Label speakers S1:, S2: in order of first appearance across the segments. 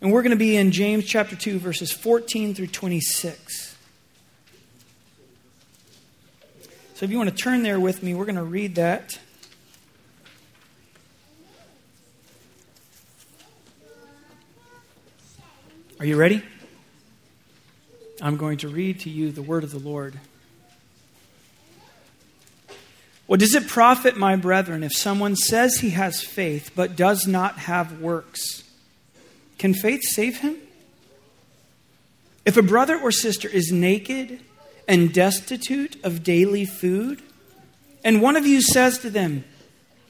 S1: And we're going to be in James chapter 2, verses 14 through 26. So if you want to turn there with me, we're going to read that. Are you ready? I'm going to read to you the word of the Lord. What does it profit, my brethren, if someone says he has faith but does not have works? Can faith save him? If a brother or sister is naked and destitute of daily food, and one of you says to them,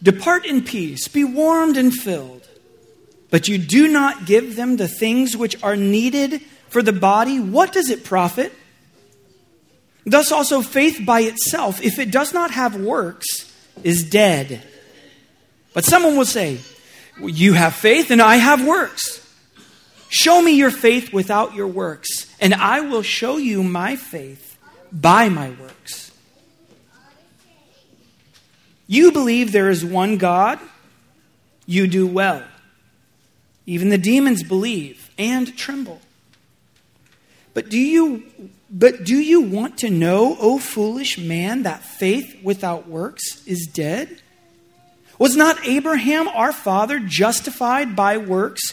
S1: Depart in peace, be warmed and filled, but you do not give them the things which are needed for the body, what does it profit? Thus also faith by itself, if it does not have works, is dead. But someone will say, You have faith and I have works. Show me your faith without your works, and I will show you my faith by my works. You believe there is one God, you do well. Even the demons believe and tremble. But do you but do you want to know, O foolish man, that faith without works is dead? Was not Abraham our father justified by works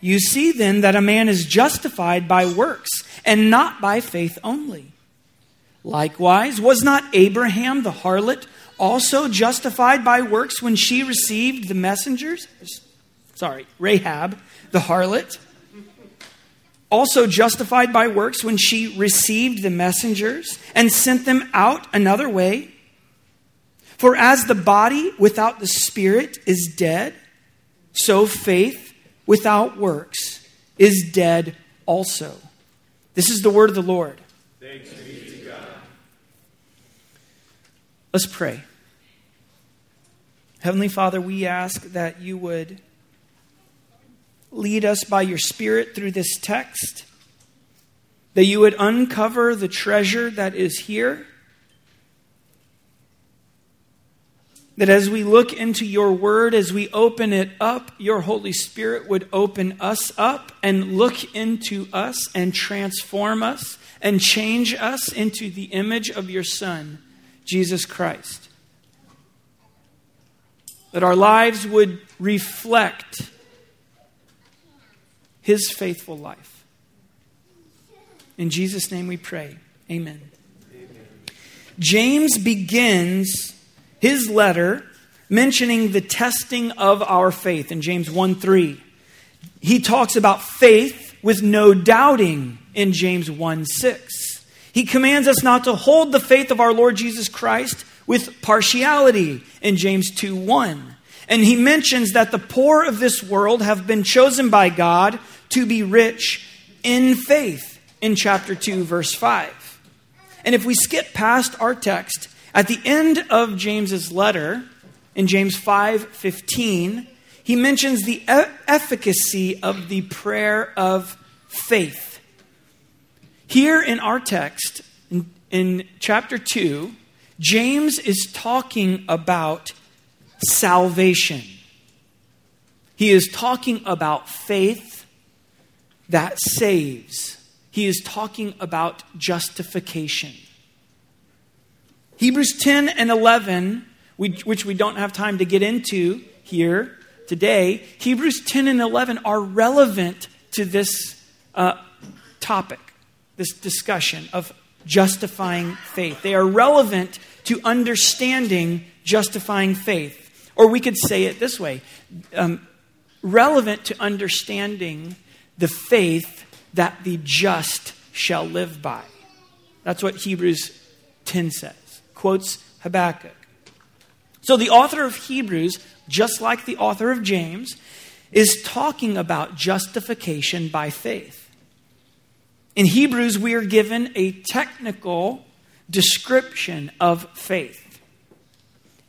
S1: You see then that a man is justified by works and not by faith only. Likewise, was not Abraham the harlot also justified by works when she received the messengers? Sorry, Rahab the harlot also justified by works when she received the messengers and sent them out another way? For as the body without the spirit is dead, so faith without works is dead also. This is the word of the Lord. Let's pray. Heavenly Father, we ask that you would lead us by your Spirit through this text, that you would uncover the treasure that is here. That as we look into your word, as we open it up, your Holy Spirit would open us up and look into us and transform us and change us into the image of your Son, Jesus Christ. That our lives would reflect his faithful life. In Jesus' name we pray. Amen. Amen. James begins his letter mentioning the testing of our faith in James 1 3. He talks about faith with no doubting in James 1 6. He commands us not to hold the faith of our Lord Jesus Christ with partiality in James 2 1. And he mentions that the poor of this world have been chosen by God to be rich in faith in chapter 2, verse 5. And if we skip past our text, at the end of James's letter, in James 5:15, he mentions the e- efficacy of the prayer of faith. Here in our text, in, in chapter 2, James is talking about salvation. He is talking about faith that saves. He is talking about justification. Hebrews 10 and 11, which we don't have time to get into here today, Hebrews 10 and 11 are relevant to this uh, topic, this discussion of justifying faith. They are relevant to understanding justifying faith. Or we could say it this way um, relevant to understanding the faith that the just shall live by. That's what Hebrews 10 says. Quotes Habakkuk. So the author of Hebrews, just like the author of James, is talking about justification by faith. In Hebrews, we are given a technical description of faith.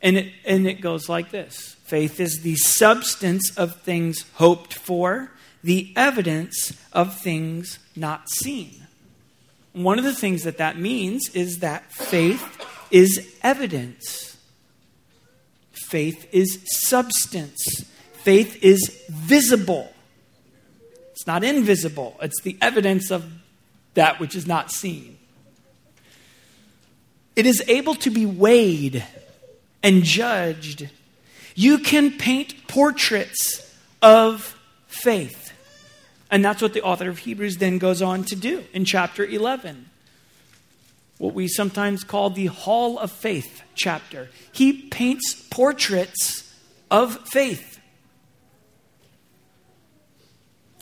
S1: And it, and it goes like this Faith is the substance of things hoped for, the evidence of things not seen. One of the things that that means is that faith is evidence. Faith is substance. Faith is visible. It's not invisible, it's the evidence of that which is not seen. It is able to be weighed and judged. You can paint portraits of faith. And that's what the author of Hebrews then goes on to do in chapter 11. What we sometimes call the Hall of Faith chapter. He paints portraits of faith.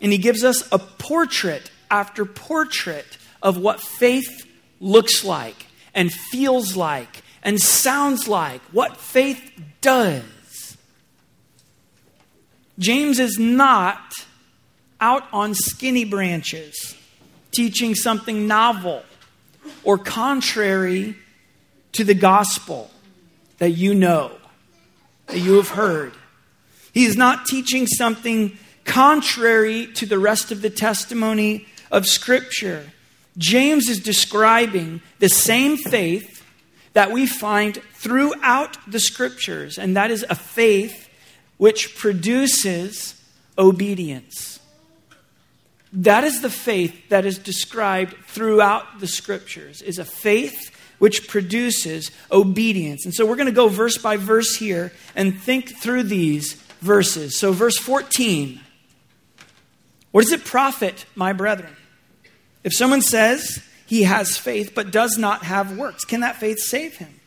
S1: And he gives us a portrait after portrait of what faith looks like and feels like and sounds like, what faith does. James is not out on skinny branches, teaching something novel or contrary to the gospel that you know, that you have heard. He is not teaching something contrary to the rest of the testimony of Scripture. James is describing the same faith that we find throughout the Scriptures, and that is a faith which produces obedience. That is the faith that is described throughout the scriptures, is a faith which produces obedience. And so we're going to go verse by verse here and think through these verses. So, verse 14 What does it profit, my brethren? If someone says he has faith but does not have works, can that faith save him?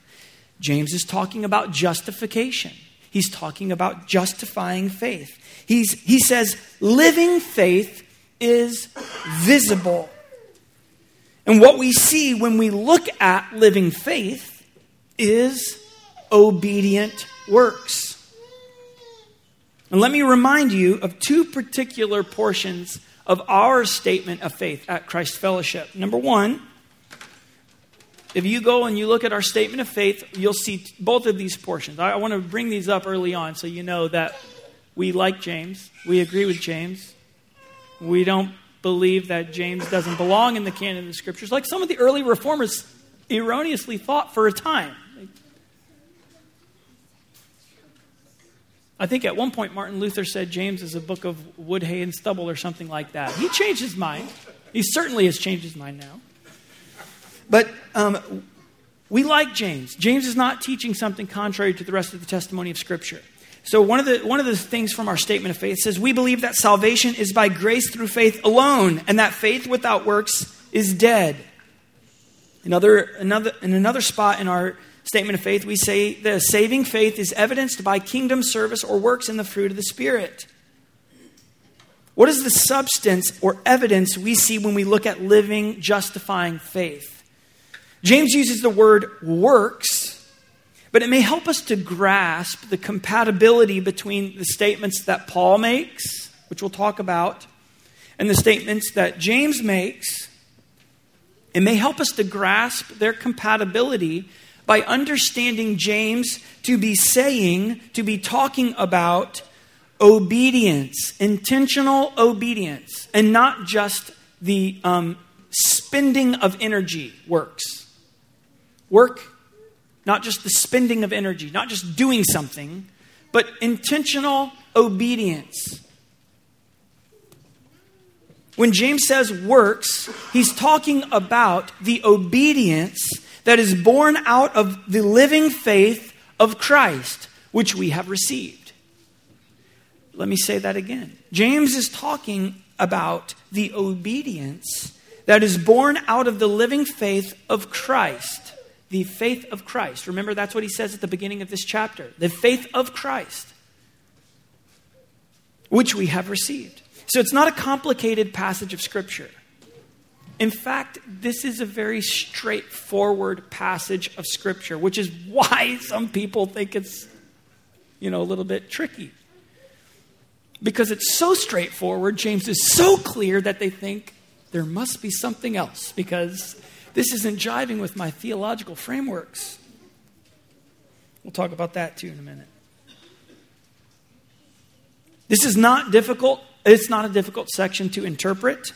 S1: James is talking about justification. He's talking about justifying faith. He's, he says, living faith is visible. And what we see when we look at living faith is obedient works. And let me remind you of two particular portions of our statement of faith at Christ Fellowship. Number one, if you go and you look at our statement of faith, you'll see both of these portions. I want to bring these up early on so you know that we like James, we agree with James, we don't believe that James doesn't belong in the canon of the scriptures, like some of the early reformers erroneously thought for a time. I think at one point Martin Luther said James is a book of wood, hay, and stubble or something like that. He changed his mind. He certainly has changed his mind now. But um, we like James. James is not teaching something contrary to the rest of the testimony of Scripture. So, one of, the, one of the things from our statement of faith says, We believe that salvation is by grace through faith alone, and that faith without works is dead. Another, another, in another spot in our statement of faith, we say the saving faith is evidenced by kingdom service or works in the fruit of the Spirit. What is the substance or evidence we see when we look at living, justifying faith? James uses the word works but it may help us to grasp the compatibility between the statements that Paul makes, which we'll talk about, and the statements that James makes. It may help us to grasp their compatibility by understanding James to be saying, to be talking about obedience, intentional obedience, and not just the um, spending of energy works. Work not just the spending of energy, not just doing something, but intentional obedience. When James says works, he's talking about the obedience that is born out of the living faith of Christ, which we have received. Let me say that again. James is talking about the obedience that is born out of the living faith of Christ the faith of Christ. Remember, that's what he says at the beginning of this chapter the faith of Christ, which we have received. So it's not a complicated passage of Scripture. In fact, this is a very straightforward passage of Scripture, which is why some people think it's, you know, a little bit tricky. Because it's so straightforward, James is so clear that they think there must be something else because this isn't jiving with my theological frameworks. We'll talk about that too in a minute. This is not difficult. It's not a difficult section to interpret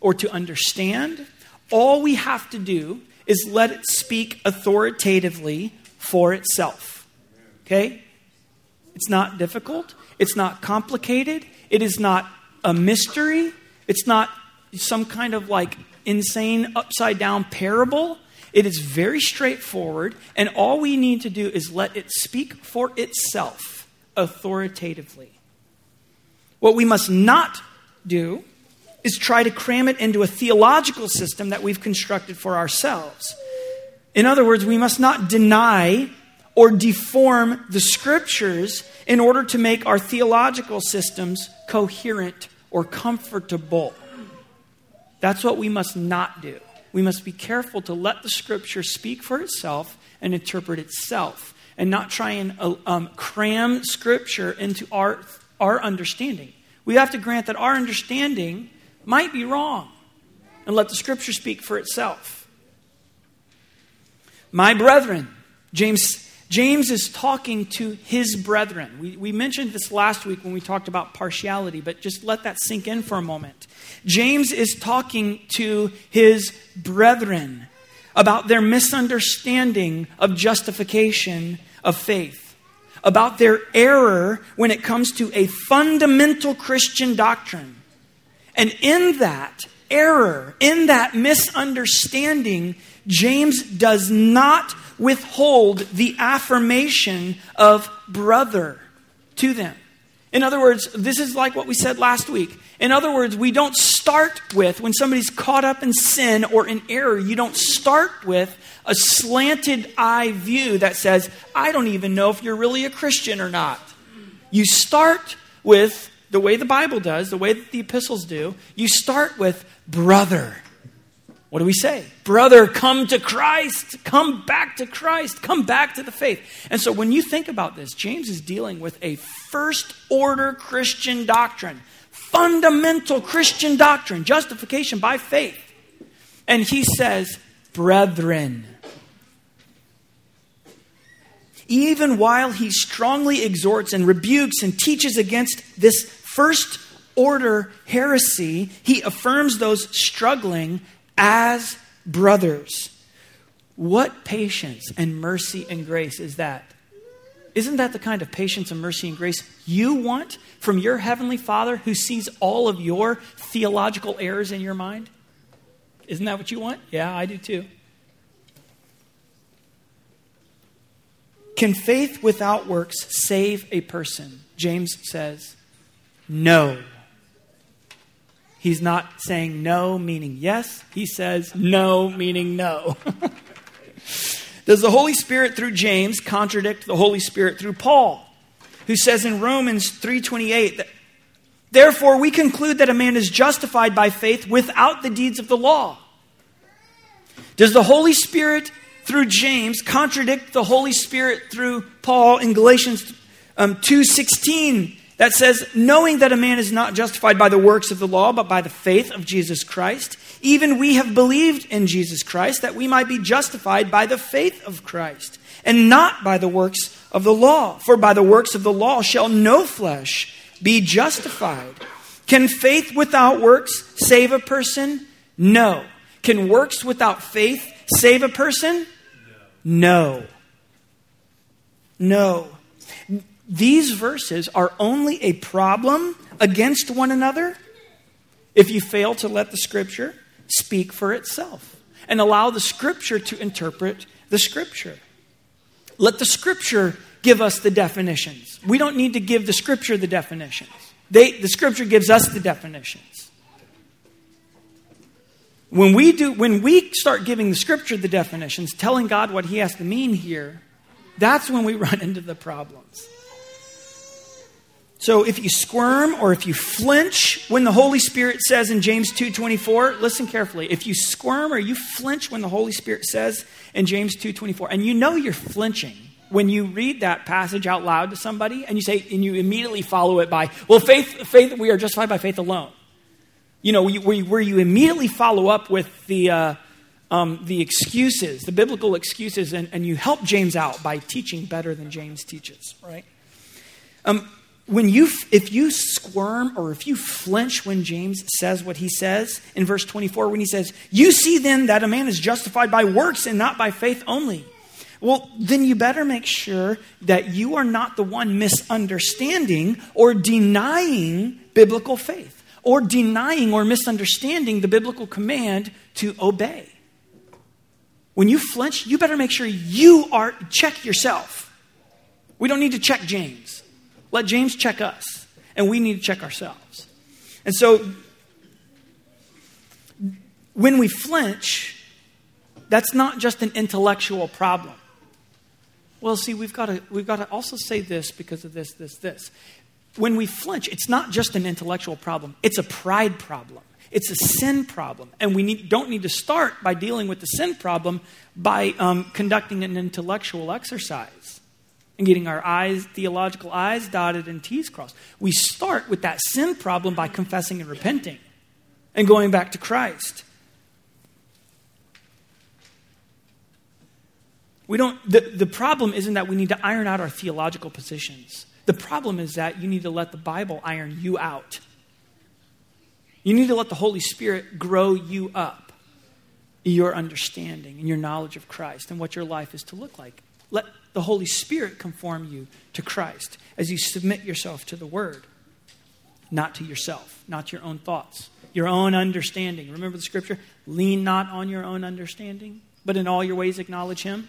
S1: or to understand. All we have to do is let it speak authoritatively for itself. Okay? It's not difficult. It's not complicated. It is not a mystery. It's not some kind of like insane upside down parable. It is very straightforward, and all we need to do is let it speak for itself authoritatively. What we must not do is try to cram it into a theological system that we've constructed for ourselves. In other words, we must not deny or deform the scriptures in order to make our theological systems coherent or comfortable. That's what we must not do. We must be careful to let the scripture speak for itself and interpret itself and not try and uh, um, cram scripture into our, our understanding. We have to grant that our understanding might be wrong and let the scripture speak for itself. My brethren, James James is talking to his brethren. We, we mentioned this last week when we talked about partiality, but just let that sink in for a moment. James is talking to his brethren about their misunderstanding of justification of faith, about their error when it comes to a fundamental Christian doctrine. And in that error, in that misunderstanding, James does not withhold the affirmation of brother to them. In other words, this is like what we said last week. In other words, we don't start with, when somebody's caught up in sin or in error, you don't start with a slanted eye view that says, I don't even know if you're really a Christian or not. You start with the way the Bible does, the way that the epistles do, you start with brother. What do we say? Brother, come to Christ. Come back to Christ. Come back to the faith. And so when you think about this, James is dealing with a first order Christian doctrine, fundamental Christian doctrine, justification by faith. And he says, brethren. Even while he strongly exhorts and rebukes and teaches against this first order heresy, he affirms those struggling as brothers. What patience and mercy and grace is that? Isn't that the kind of patience and mercy and grace you want from your Heavenly Father who sees all of your theological errors in your mind? Isn't that what you want? Yeah, I do too. Can faith without works save a person? James says, no. He's not saying no, meaning yes. He says no, meaning no. Does the Holy Spirit through James contradict the Holy Spirit through Paul, who says in Romans 3:28 that therefore we conclude that a man is justified by faith without the deeds of the law? Does the Holy Spirit through James contradict the Holy Spirit through Paul in Galatians um, 2:16 that says, knowing that a man is not justified by the works of the law, but by the faith of Jesus Christ, even we have believed in Jesus Christ that we might be justified by the faith of Christ, and not by the works of the law. For by the works of the law shall no flesh be justified. Can faith without works save a person? No. Can works without faith save a person? No. No. These verses are only a problem against one another if you fail to let the Scripture speak for itself and allow the Scripture to interpret the Scripture. Let the Scripture give us the definitions. We don't need to give the Scripture the definitions, they, the Scripture gives us the definitions. When we, do, when we start giving the Scripture the definitions, telling God what He has to mean here, that's when we run into the problems. So if you squirm or if you flinch when the Holy Spirit says in James 2:24, listen carefully. If you squirm or you flinch when the Holy Spirit says in James 2:24, and you know you're flinching when you read that passage out loud to somebody and you say and you immediately follow it by, well faith faith we are justified by faith alone. you know, where you, where you immediately follow up with the, uh, um, the excuses, the biblical excuses, and, and you help James out by teaching better than James teaches, right? Um, when you, if you squirm or if you flinch when James says what he says in verse 24, when he says, You see then that a man is justified by works and not by faith only. Well, then you better make sure that you are not the one misunderstanding or denying biblical faith or denying or misunderstanding the biblical command to obey. When you flinch, you better make sure you are, check yourself. We don't need to check James. Let James check us, and we need to check ourselves. And so, when we flinch, that's not just an intellectual problem. Well, see, we've got to, we've got to also say this because of this, this, this. When we flinch, it's not just an intellectual problem, it's a pride problem. It's a sin problem. And we need, don't need to start by dealing with the sin problem by um, conducting an intellectual exercise and getting our eyes, theological eyes dotted and T's crossed. We start with that sin problem by confessing and repenting and going back to Christ. We don't, the, the problem isn't that we need to iron out our theological positions. The problem is that you need to let the Bible iron you out. You need to let the Holy Spirit grow you up, your understanding and your knowledge of Christ and what your life is to look like. Let the Holy Spirit conform you to Christ as you submit yourself to the Word, not to yourself, not your own thoughts, your own understanding. Remember the scripture? Lean not on your own understanding, but in all your ways acknowledge Him.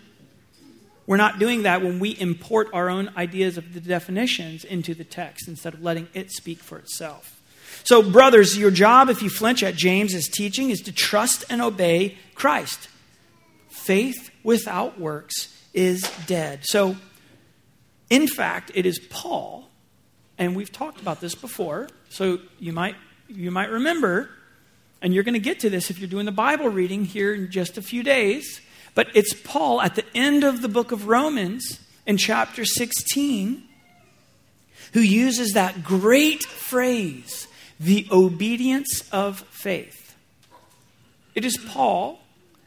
S1: We're not doing that when we import our own ideas of the definitions into the text instead of letting it speak for itself. So, brothers, your job, if you flinch at James's teaching, is to trust and obey Christ. Faith without works is dead. So, in fact, it is Paul, and we've talked about this before, so you might, you might remember, and you're going to get to this if you're doing the Bible reading here in just a few days, but it's Paul at the end of the book of Romans in chapter 16 who uses that great phrase the obedience of faith. It is Paul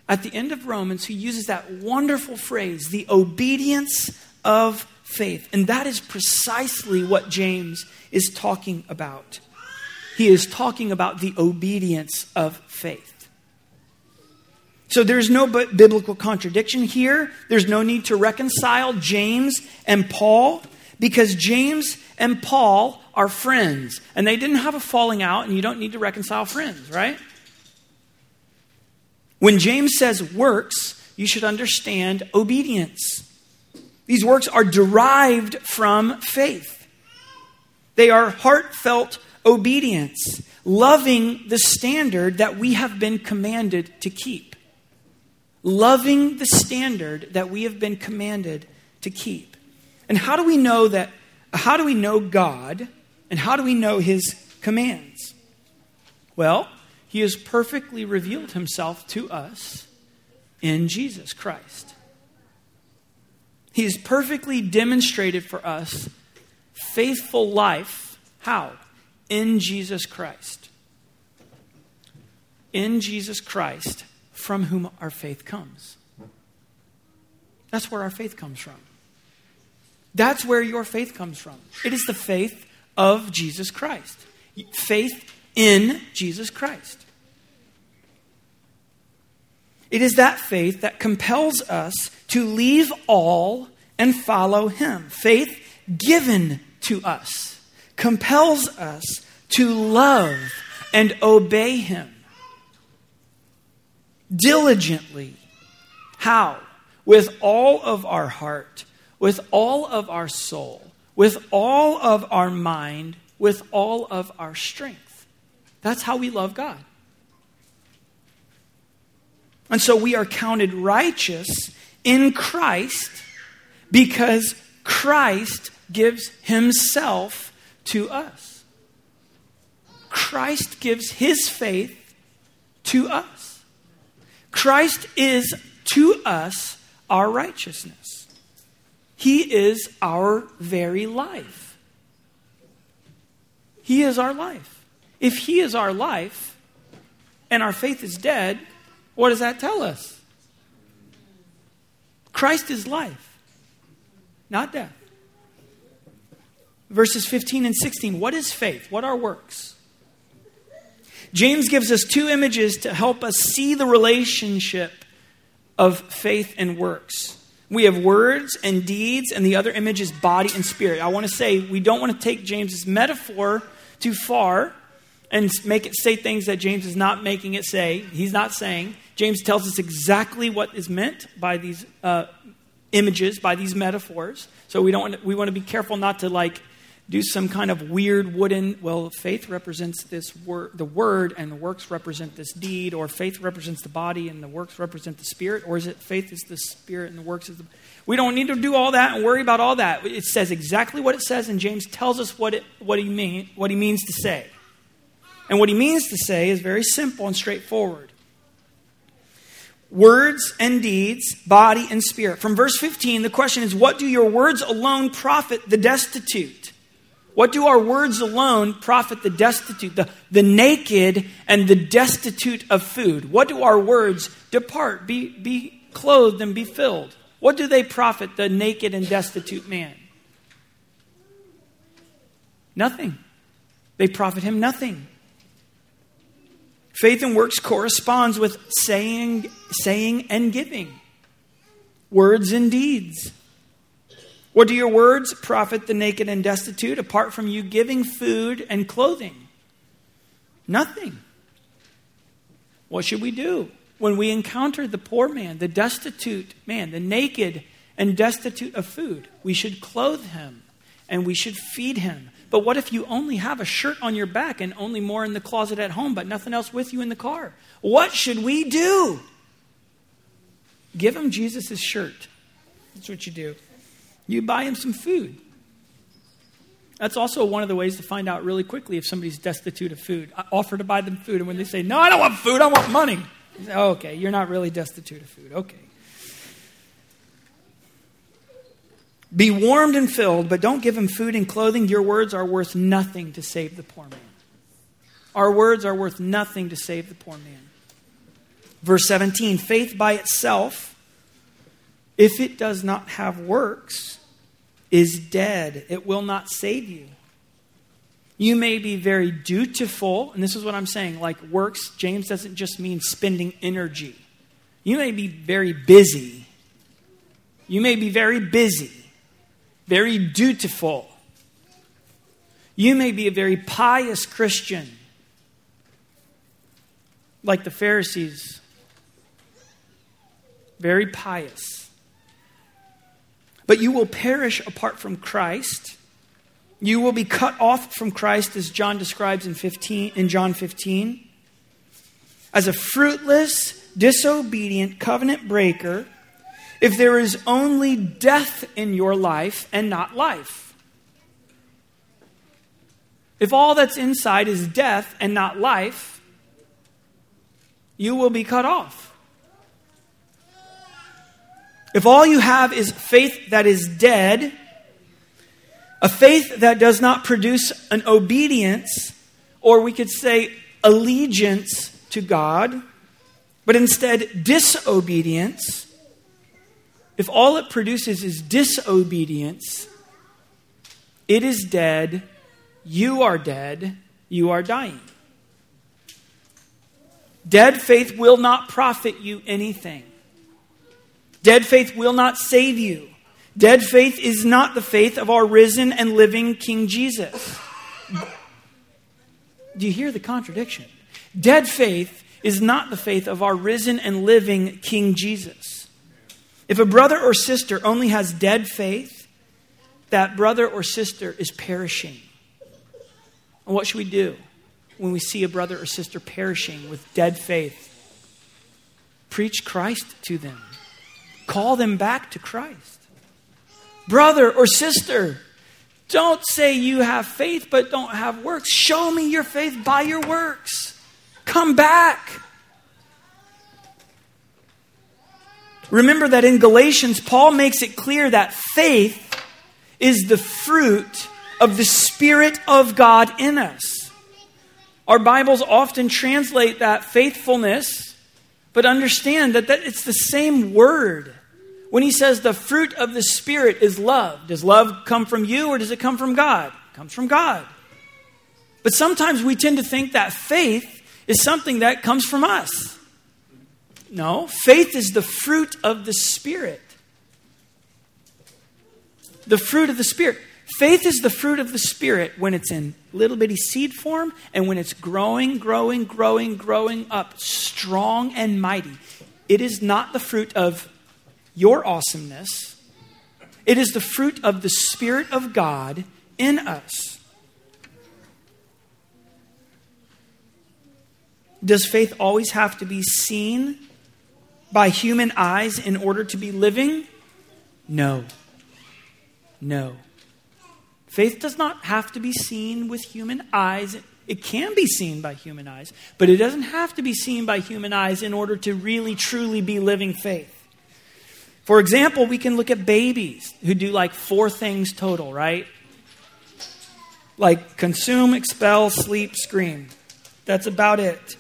S1: at the end of Romans who uses that wonderful phrase, the obedience of faith. And that is precisely what James is talking about. He is talking about the obedience of faith. So there's no biblical contradiction here. There's no need to reconcile James and Paul because James and Paul are friends. And they didn't have a falling out, and you don't need to reconcile friends, right? When James says works, you should understand obedience. These works are derived from faith, they are heartfelt obedience, loving the standard that we have been commanded to keep. Loving the standard that we have been commanded to keep. And how do we know that? How do we know God and how do we know his commands? Well, he has perfectly revealed himself to us in Jesus Christ. He has perfectly demonstrated for us faithful life. How? In Jesus Christ. In Jesus Christ, from whom our faith comes. That's where our faith comes from. That's where your faith comes from. It is the faith of Jesus Christ. Faith in Jesus Christ. It is that faith that compels us to leave all and follow Him. Faith given to us compels us to love and obey Him diligently. How? With all of our heart, with all of our soul, with all of our mind, with all of our strength. That's how we love God. And so we are counted righteous in Christ because Christ gives himself to us. Christ gives his faith to us. Christ is to us our righteousness. He is our very life. He is our life. If He is our life, and our faith is dead, what does that tell us? Christ is life, not death. Verses 15 and 16. What is faith? What are works? James gives us two images to help us see the relationship of faith and works. We have words and deeds, and the other image is body and spirit. I want to say we don't want to take James's metaphor too far and make it say things that James is not making it say. He's not saying. James tells us exactly what is meant by these uh, images, by these metaphors. So we don't we want to be careful not to like do some kind of weird wooden well faith represents this word the word and the works represent this deed or faith represents the body and the works represent the spirit or is it faith is the spirit and the works is the we don't need to do all that and worry about all that it says exactly what it says and james tells us what, it, what, he, mean, what he means to say and what he means to say is very simple and straightforward words and deeds, body and spirit. From verse 15, the question is what do your words alone profit the destitute? What do our words alone profit the destitute, the, the naked and the destitute of food? What do our words depart, be, be clothed and be filled? What do they profit the naked and destitute man? Nothing. They profit him nothing. Faith and works corresponds with saying, saying and giving, words and deeds. What do your words profit the naked and destitute apart from you giving food and clothing? Nothing. What should we do when we encounter the poor man, the destitute man, the naked and destitute of food? We should clothe him and we should feed him. But what if you only have a shirt on your back and only more in the closet at home, but nothing else with you in the car? What should we do? Give him Jesus' shirt. That's what you do you buy him some food. That's also one of the ways to find out really quickly if somebody's destitute of food. I offer to buy them food, and when they say, No, I don't want food, I want money. Say, oh, okay, you're not really destitute of food. Okay. Be warmed and filled, but don't give him food and clothing. Your words are worth nothing to save the poor man. Our words are worth nothing to save the poor man. Verse 17 faith by itself, if it does not have works, is dead. It will not save you. You may be very dutiful, and this is what I'm saying like works, James doesn't just mean spending energy. You may be very busy. You may be very busy, very dutiful. You may be a very pious Christian, like the Pharisees, very pious but you will perish apart from Christ. You will be cut off from Christ, as John describes in, 15, in John 15, as a fruitless, disobedient covenant breaker if there is only death in your life and not life. If all that's inside is death and not life, you will be cut off. If all you have is faith that is dead, a faith that does not produce an obedience, or we could say allegiance to God, but instead disobedience, if all it produces is disobedience, it is dead, you are dead, you are dying. Dead faith will not profit you anything. Dead faith will not save you. Dead faith is not the faith of our risen and living King Jesus. Do you hear the contradiction? Dead faith is not the faith of our risen and living King Jesus. If a brother or sister only has dead faith, that brother or sister is perishing. And what should we do when we see a brother or sister perishing with dead faith? Preach Christ to them. Call them back to Christ. Brother or sister, don't say you have faith but don't have works. Show me your faith by your works. Come back. Remember that in Galatians, Paul makes it clear that faith is the fruit of the Spirit of God in us. Our Bibles often translate that faithfulness, but understand that, that it's the same word. When he says the fruit of the Spirit is love, does love come from you or does it come from God? It comes from God. But sometimes we tend to think that faith is something that comes from us. No, faith is the fruit of the Spirit. The fruit of the Spirit. Faith is the fruit of the Spirit when it's in little bitty seed form and when it's growing, growing, growing, growing up, strong and mighty. It is not the fruit of your awesomeness, it is the fruit of the Spirit of God in us. Does faith always have to be seen by human eyes in order to be living? No. No. Faith does not have to be seen with human eyes. It can be seen by human eyes, but it doesn't have to be seen by human eyes in order to really, truly be living faith. For example, we can look at babies who do like four things total, right? Like consume, expel, sleep, scream. That's about it.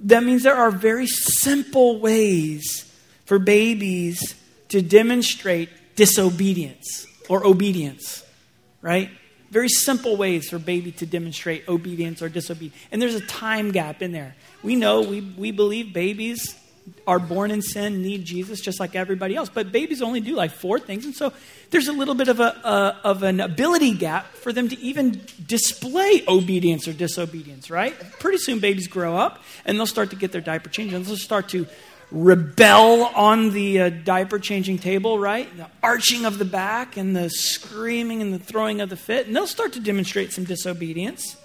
S1: That means there are very simple ways for babies to demonstrate disobedience or obedience, right? Very simple ways for baby to demonstrate obedience or disobedience. And there's a time gap in there. We know, we, we believe babies are born in sin, need Jesus just like everybody else. But babies only do like four things. And so there's a little bit of, a, uh, of an ability gap for them to even display obedience or disobedience, right? Pretty soon babies grow up and they'll start to get their diaper changed and they'll start to rebel on the uh, diaper changing table, right? The arching of the back and the screaming and the throwing of the fit. And they'll start to demonstrate some disobedience.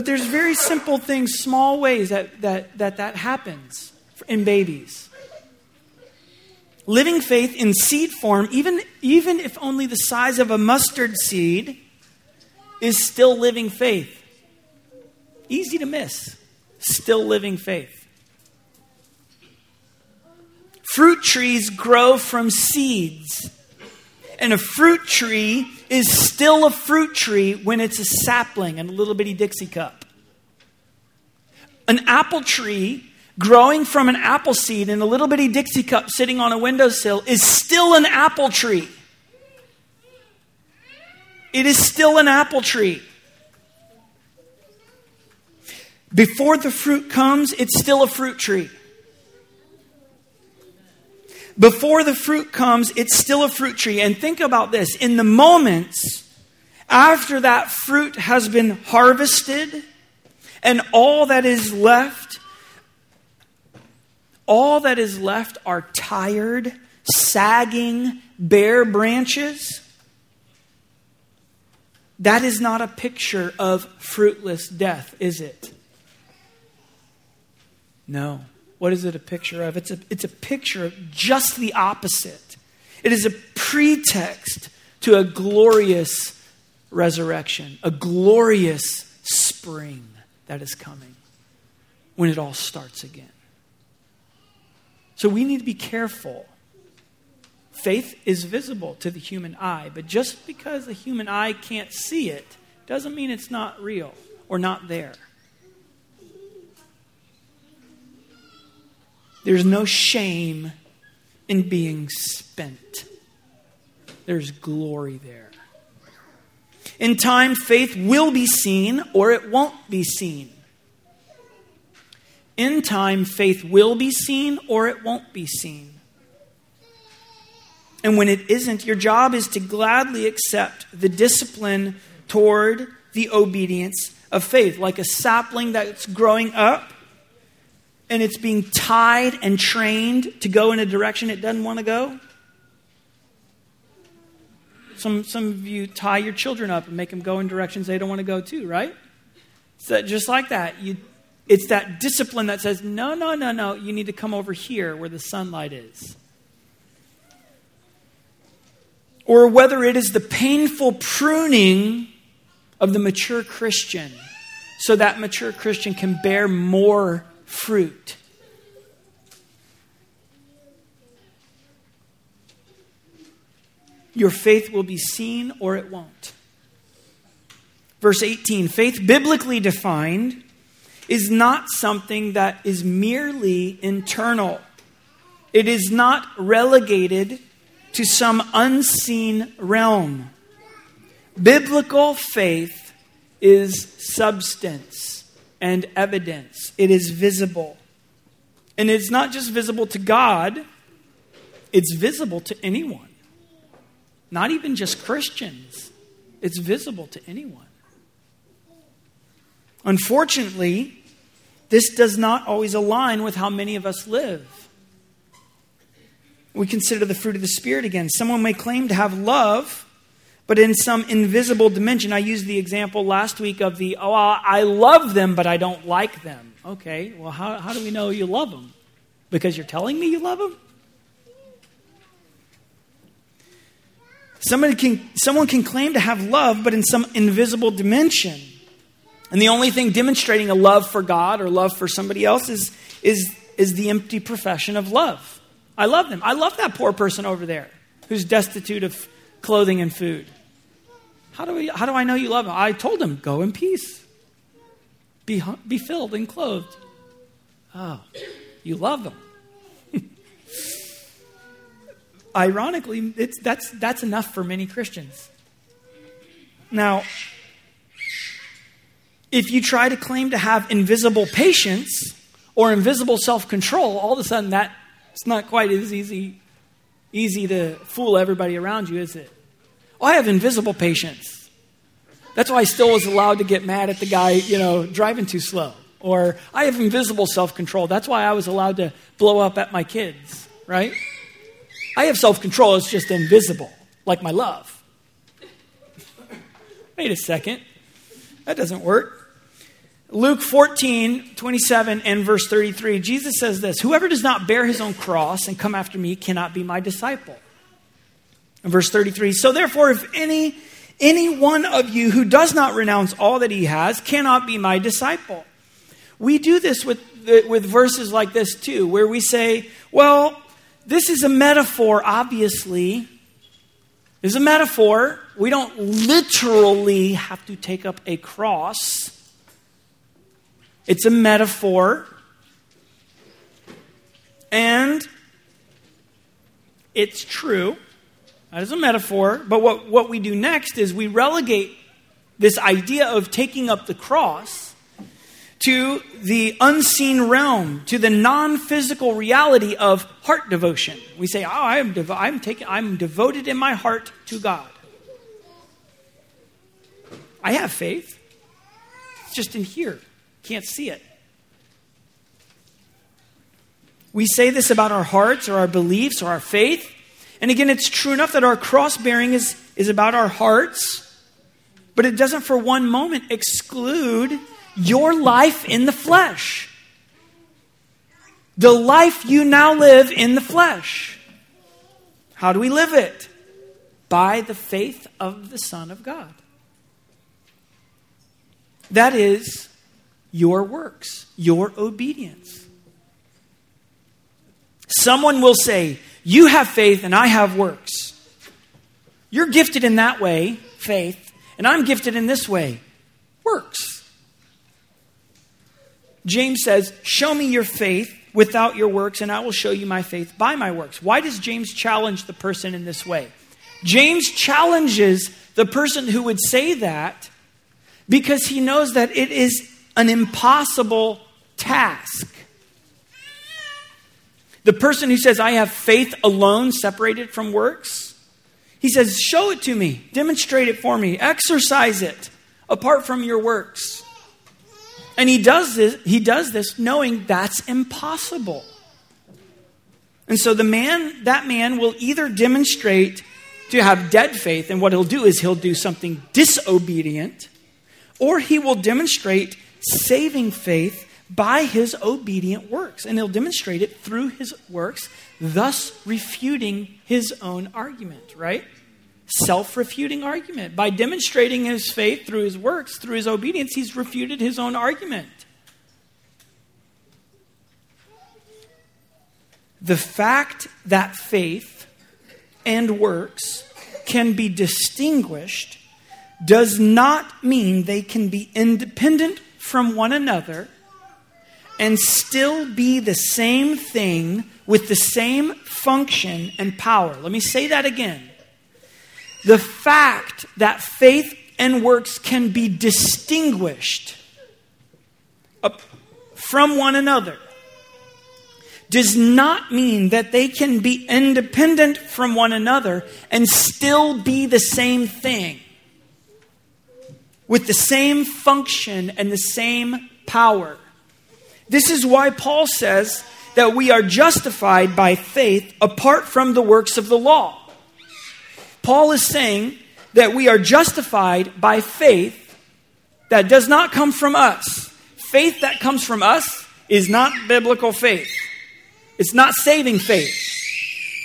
S1: But there's very simple things, small ways that that, that, that happens in babies. Living faith in seed form, even, even if only the size of a mustard seed, is still living faith. Easy to miss. Still living faith. Fruit trees grow from seeds. And a fruit tree is still a fruit tree when it's a sapling and a little bitty Dixie cup. An apple tree growing from an apple seed in a little bitty Dixie cup sitting on a windowsill is still an apple tree. It is still an apple tree. Before the fruit comes, it's still a fruit tree. Before the fruit comes, it's still a fruit tree. And think about this in the moments after that fruit has been harvested, and all that is left, all that is left are tired, sagging, bare branches. That is not a picture of fruitless death, is it? No. What is it a picture of? It's a, it's a picture of just the opposite. It is a pretext to a glorious resurrection, a glorious spring that is coming when it all starts again. So we need to be careful. Faith is visible to the human eye, but just because the human eye can't see it doesn't mean it's not real or not there. There's no shame in being spent, there's glory there. In time, faith will be seen or it won't be seen. In time, faith will be seen or it won't be seen. And when it isn't, your job is to gladly accept the discipline toward the obedience of faith. Like a sapling that's growing up and it's being tied and trained to go in a direction it doesn't want to go? Some, some of you tie your children up and make them go in directions they don't want to go to, right? So just like that. You, it's that discipline that says, no, no, no, no, you need to come over here where the sunlight is. Or whether it is the painful pruning of the mature Christian so that mature Christian can bear more fruit. Your faith will be seen or it won't. Verse 18 faith, biblically defined, is not something that is merely internal, it is not relegated to some unseen realm. Biblical faith is substance and evidence, it is visible. And it's not just visible to God, it's visible to anyone. Not even just Christians, it's visible to anyone. Unfortunately, this does not always align with how many of us live. We consider the fruit of the Spirit again. Someone may claim to have love, but in some invisible dimension. I used the example last week of the, oh, I love them, but I don't like them. Okay, well, how, how do we know you love them? Because you're telling me you love them? Somebody can, someone can claim to have love, but in some invisible dimension. And the only thing demonstrating a love for God or love for somebody else is, is, is the empty profession of love. I love them. I love that poor person over there who's destitute of clothing and food. How do, we, how do I know you love him? I told him, go in peace. Be, be filled and clothed. Oh, you love them. Ironically, it's, that's, that's enough for many Christians. Now, if you try to claim to have invisible patience or invisible self control, all of a sudden that it's not quite as easy, easy to fool everybody around you, is it? Oh, I have invisible patience. That's why I still was allowed to get mad at the guy, you know, driving too slow. Or I have invisible self control. That's why I was allowed to blow up at my kids, right? I have self control, it's just invisible, like my love. Wait a second. That doesn't work. Luke 14, 27 and verse 33, Jesus says this Whoever does not bear his own cross and come after me cannot be my disciple. Verse 33, so therefore, if any, any one of you who does not renounce all that he has cannot be my disciple. We do this with, with verses like this too, where we say, well, this is a metaphor, obviously. It's a metaphor. We don't literally have to take up a cross. It's a metaphor. And it's true. That is a metaphor. But what, what we do next is we relegate this idea of taking up the cross to the unseen realm, to the non physical reality of heart devotion. We say, Oh, I am devo- I'm, taking, I'm devoted in my heart to God. I have faith, it's just in here. Can't see it. We say this about our hearts or our beliefs or our faith. And again, it's true enough that our cross bearing is, is about our hearts, but it doesn't for one moment exclude your life in the flesh. The life you now live in the flesh. How do we live it? By the faith of the Son of God. That is your works, your obedience. Someone will say, You have faith and I have works. You're gifted in that way, faith, and I'm gifted in this way, works. James says, Show me your faith without your works, and I will show you my faith by my works. Why does James challenge the person in this way? James challenges the person who would say that because he knows that it is an impossible task. The person who says, I have faith alone separated from works, he says, Show it to me, demonstrate it for me, exercise it apart from your works. And he does this, he does this knowing that's impossible. And so the man, that man will either demonstrate to have dead faith, and what he'll do is he'll do something disobedient, or he will demonstrate saving faith by his obedient works. And he'll demonstrate it through his works, thus refuting his own argument, right? Self refuting argument. By demonstrating his faith through his works, through his obedience, he's refuted his own argument. The fact that faith and works can be distinguished does not mean they can be independent from one another and still be the same thing with the same function and power. Let me say that again. The fact that faith and works can be distinguished from one another does not mean that they can be independent from one another and still be the same thing with the same function and the same power. This is why Paul says that we are justified by faith apart from the works of the law. Paul is saying that we are justified by faith that does not come from us. Faith that comes from us is not biblical faith. It's not saving faith.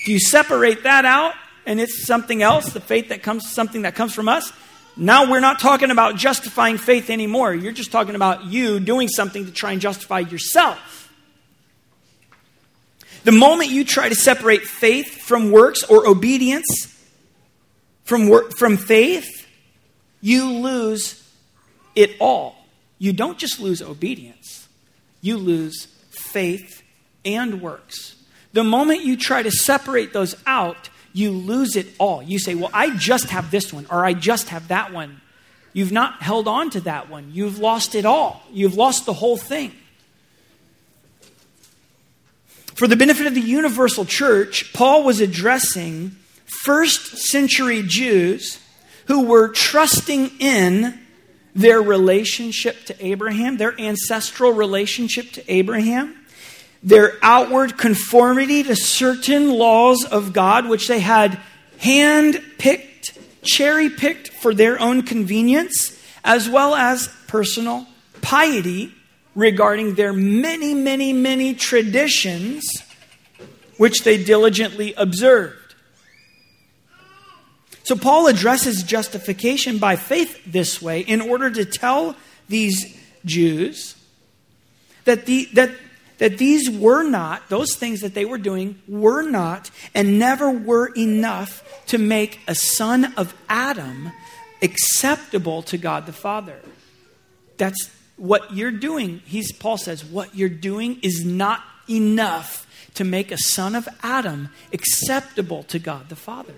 S1: If you separate that out and it's something else, the faith that comes something that comes from us, now we're not talking about justifying faith anymore. You're just talking about you doing something to try and justify yourself. The moment you try to separate faith from works or obedience from, work, from faith, you lose it all. You don't just lose obedience, you lose faith and works. The moment you try to separate those out, you lose it all. You say, Well, I just have this one, or I just have that one. You've not held on to that one. You've lost it all. You've lost the whole thing. For the benefit of the universal church, Paul was addressing first century Jews who were trusting in their relationship to Abraham, their ancestral relationship to Abraham their outward conformity to certain laws of God, which they had hand picked, cherry picked for their own convenience, as well as personal piety regarding their many, many, many traditions which they diligently observed. So Paul addresses justification by faith this way in order to tell these Jews that, the, that that these were not, those things that they were doing were not and never were enough to make a son of Adam acceptable to God the Father. That's what you're doing. He's, Paul says, what you're doing is not enough to make a son of Adam acceptable to God the Father.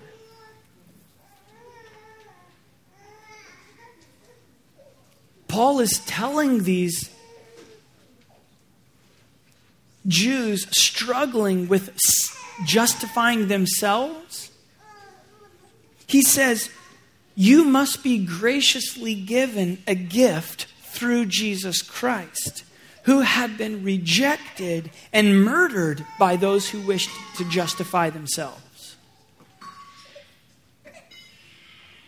S1: Paul is telling these Jews struggling with justifying themselves. He says, You must be graciously given a gift through Jesus Christ, who had been rejected and murdered by those who wished to justify themselves.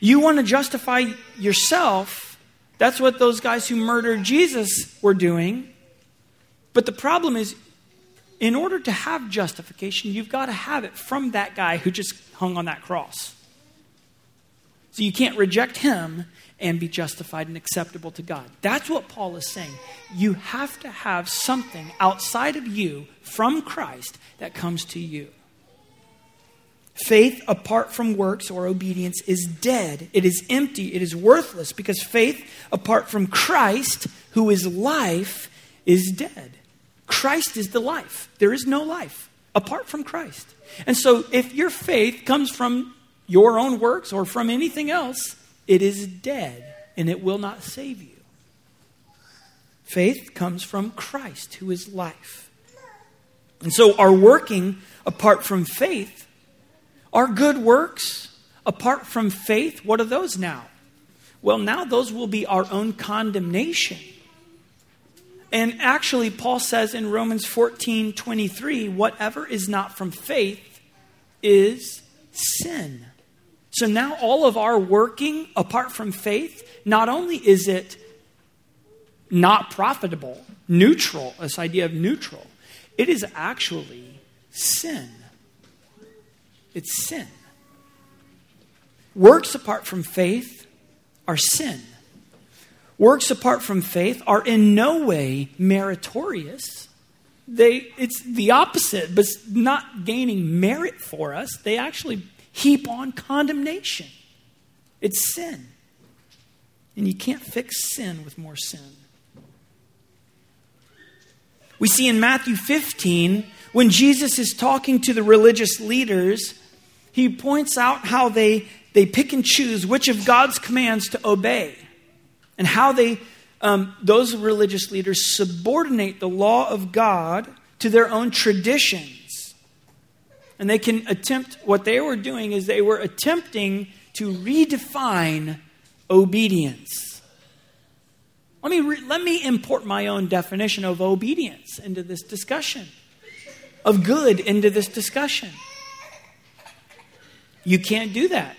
S1: You want to justify yourself. That's what those guys who murdered Jesus were doing. But the problem is, in order to have justification, you've got to have it from that guy who just hung on that cross. So you can't reject him and be justified and acceptable to God. That's what Paul is saying. You have to have something outside of you from Christ that comes to you. Faith apart from works or obedience is dead. It is empty. It is worthless because faith apart from Christ, who is life, is dead. Christ is the life. There is no life apart from Christ. And so if your faith comes from your own works or from anything else, it is dead and it will not save you. Faith comes from Christ, who is life. And so our working apart from faith, our good works apart from faith, what are those now? Well, now those will be our own condemnation. And actually, Paul says in Romans 14 23, whatever is not from faith is sin. So now all of our working apart from faith, not only is it not profitable, neutral, this idea of neutral, it is actually sin. It's sin. Works apart from faith are sin. Works apart from faith are in no way meritorious. They, it's the opposite, but not gaining merit for us. They actually heap on condemnation. It's sin. And you can't fix sin with more sin. We see in Matthew 15, when Jesus is talking to the religious leaders, he points out how they, they pick and choose which of God's commands to obey and how they, um, those religious leaders subordinate the law of God to their own traditions. And they can attempt, what they were doing is they were attempting to redefine obedience. Let me, re- let me import my own definition of obedience into this discussion, of good into this discussion. You can't do that.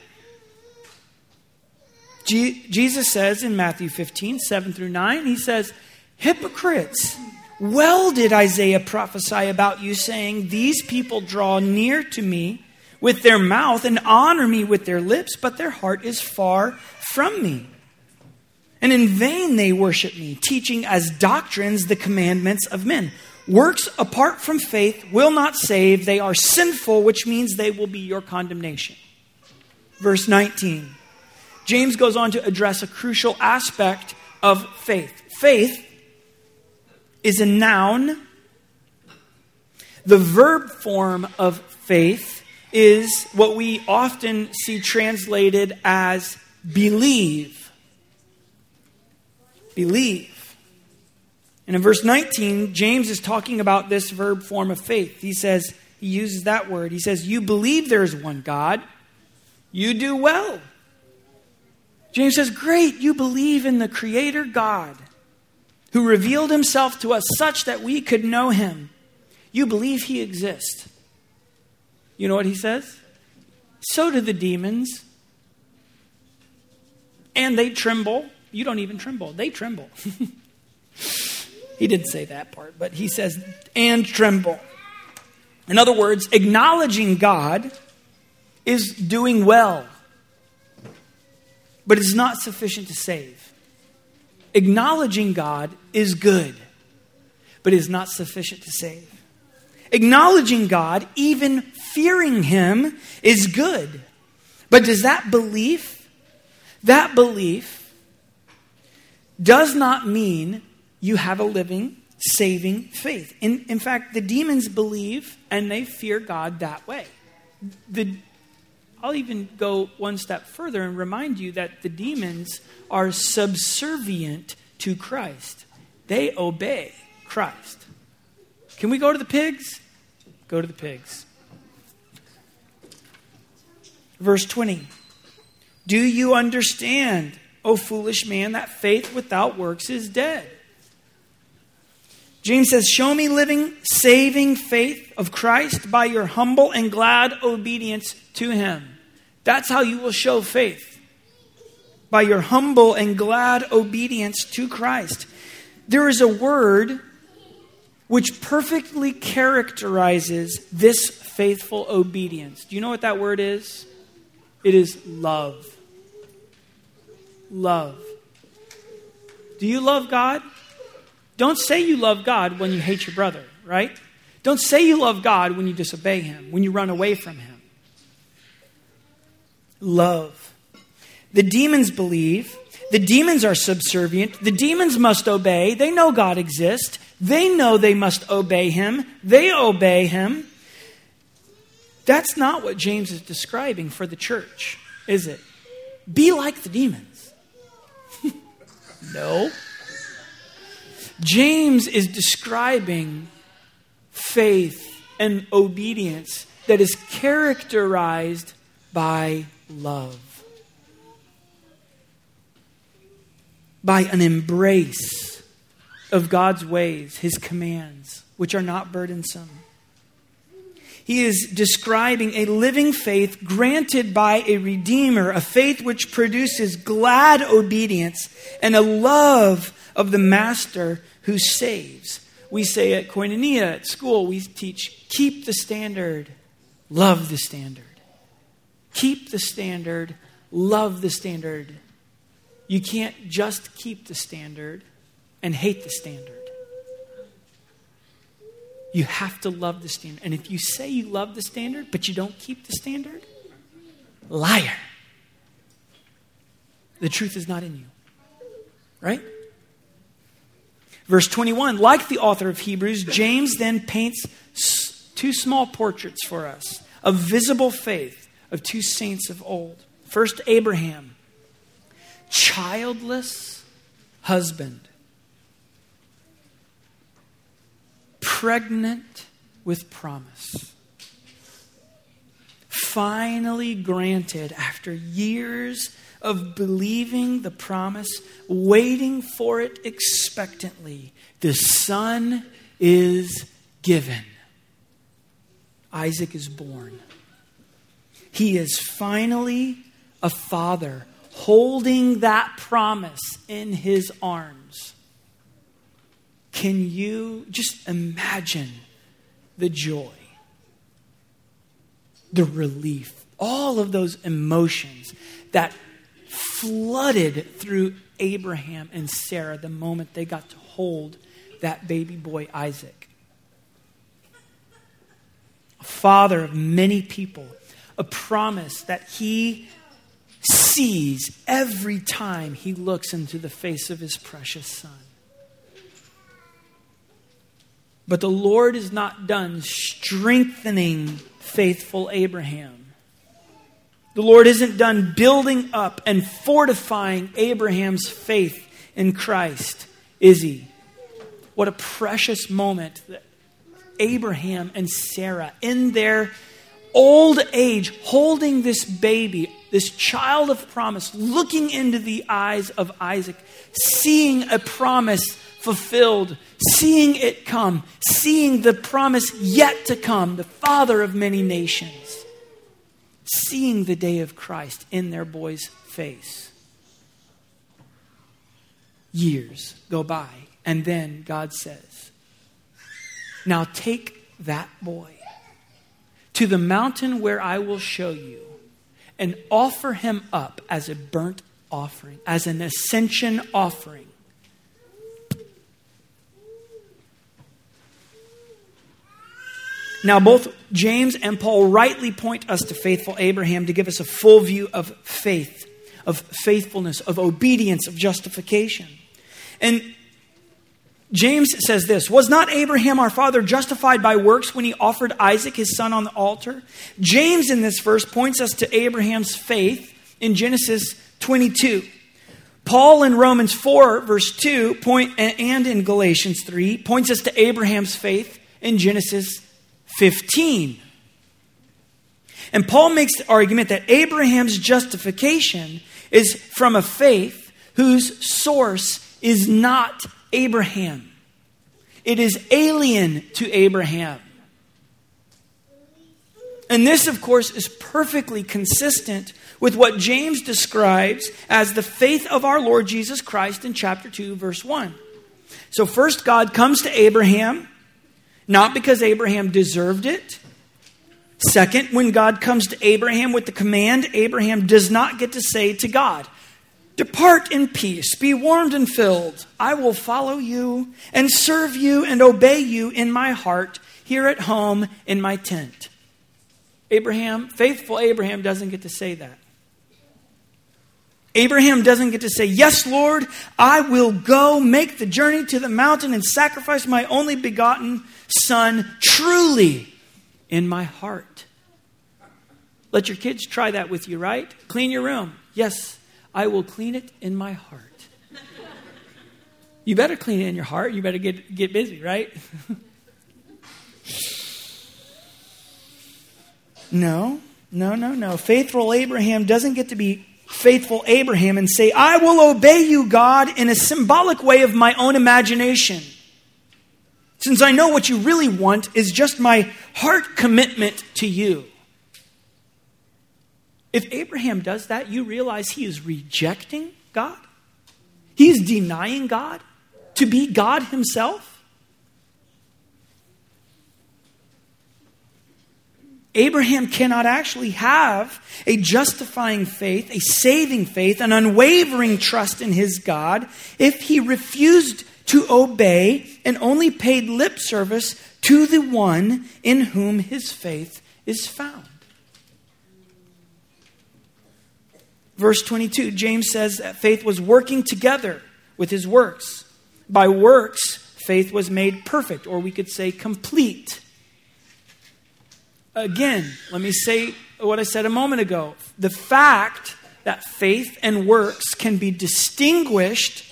S1: Je- Jesus says in Matthew 15, 7 through 9, he says, Hypocrites, well did Isaiah prophesy about you, saying, These people draw near to me with their mouth and honor me with their lips, but their heart is far from me. And in vain they worship me, teaching as doctrines the commandments of men. Works apart from faith will not save. They are sinful, which means they will be your condemnation. Verse 19. James goes on to address a crucial aspect of faith. Faith is a noun. The verb form of faith is what we often see translated as believe. Believe. And in verse 19, James is talking about this verb form of faith. He says, he uses that word. He says, You believe there is one God, you do well. James says, Great, you believe in the Creator God who revealed himself to us such that we could know him. You believe he exists. You know what he says? So do the demons. And they tremble. You don't even tremble, they tremble. he didn't say that part, but he says, and tremble. In other words, acknowledging God is doing well, but it's not sufficient to save. Acknowledging God is good, but is not sufficient to save. Acknowledging God, even fearing Him, is good. But does that belief, that belief, does not mean you have a living, saving faith. In, in fact, the demons believe and they fear God that way. The, I'll even go one step further and remind you that the demons are subservient to Christ. They obey Christ. Can we go to the pigs? Go to the pigs. Verse 20. Do you understand, O foolish man, that faith without works is dead? James says, Show me living, saving faith of Christ by your humble and glad obedience to him. That's how you will show faith. By your humble and glad obedience to Christ. There is a word which perfectly characterizes this faithful obedience. Do you know what that word is? It is love. Love. Do you love God? Don't say you love God when you hate your brother, right? Don't say you love God when you disobey Him, when you run away from Him. Love. The demons believe. The demons are subservient. The demons must obey. They know God exists. They know they must obey Him. They obey Him. That's not what James is describing for the church, is it? Be like the demons. no. James is describing faith and obedience that is characterized by love, by an embrace of God's ways, his commands, which are not burdensome. He is describing a living faith granted by a Redeemer, a faith which produces glad obedience and a love of the Master who saves. We say at Koinonia, at school, we teach keep the standard, love the standard. Keep the standard, love the standard. You can't just keep the standard and hate the standard. You have to love the standard. And if you say you love the standard, but you don't keep the standard, liar. The truth is not in you. Right? Verse 21 Like the author of Hebrews, James then paints two small portraits for us of visible faith of two saints of old. First, Abraham, childless husband, pregnant with promise. Finally granted after years of believing the promise, waiting for it expectantly. The son is given. Isaac is born. He is finally a father holding that promise in his arms. Can you just imagine the joy, the relief, all of those emotions that flooded through Abraham and Sarah the moment they got to hold that baby boy Isaac? A father of many people, a promise that he sees every time he looks into the face of his precious son. But the Lord is not done strengthening faithful Abraham. The Lord isn't done building up and fortifying Abraham's faith in Christ, is he? What a precious moment that Abraham and Sarah, in their old age, holding this baby, this child of promise, looking into the eyes of Isaac, seeing a promise fulfilled, seeing it come, seeing the promise yet to come, the father of many nations, seeing the day of Christ in their boy's face. Years go by, and then God says, Now take that boy to the mountain where I will show you and offer him up as a burnt offering, as an ascension offering Now, both James and Paul rightly point us to faithful Abraham to give us a full view of faith, of faithfulness, of obedience, of justification. And James says this Was not Abraham our father justified by works when he offered Isaac his son on the altar? James in this verse points us to Abraham's faith in Genesis 22. Paul in Romans 4, verse 2, point, and in Galatians 3, points us to Abraham's faith in Genesis 15. And Paul makes the argument that Abraham's justification is from a faith whose source is not Abraham. It is alien to Abraham. And this, of course, is perfectly consistent with what James describes as the faith of our Lord Jesus Christ in chapter 2, verse 1. So, first, God comes to Abraham not because Abraham deserved it. Second, when God comes to Abraham with the command, Abraham does not get to say to God, Depart in peace, be warmed and filled. I will follow you and serve you and obey you in my heart, here at home in my tent. Abraham, faithful Abraham, doesn't get to say that. Abraham doesn't get to say, Yes, Lord, I will go make the journey to the mountain and sacrifice my only begotten son truly in my heart. Let your kids try that with you, right? Clean your room. Yes, I will clean it in my heart. You better clean it in your heart. You better get, get busy, right? no, no, no, no. Faithful Abraham doesn't get to be faithful Abraham and say, I will obey you, God, in a symbolic way of my own imagination. Since I know what you really want is just my heart commitment to you. If Abraham does that, you realize he is rejecting God. He's denying God to be God himself. Abraham cannot actually have a justifying faith, a saving faith, an unwavering trust in his God if he refused to obey and only paid lip service to the one in whom his faith is found. Verse 22, James says that faith was working together with his works. By works, faith was made perfect, or we could say complete. Again, let me say what I said a moment ago. The fact that faith and works can be distinguished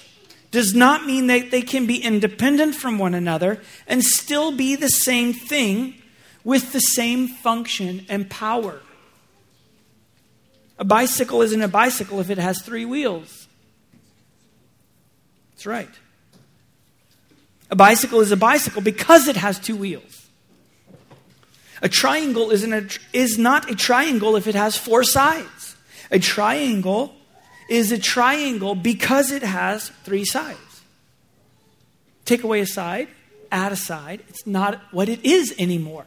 S1: does not mean that they can be independent from one another and still be the same thing with the same function and power. A bicycle isn't a bicycle if it has three wheels. That's right. A bicycle is a bicycle because it has two wheels. A triangle isn't a, is not a triangle if it has four sides. A triangle is a triangle because it has three sides. Take away a side, add a side, it's not what it is anymore.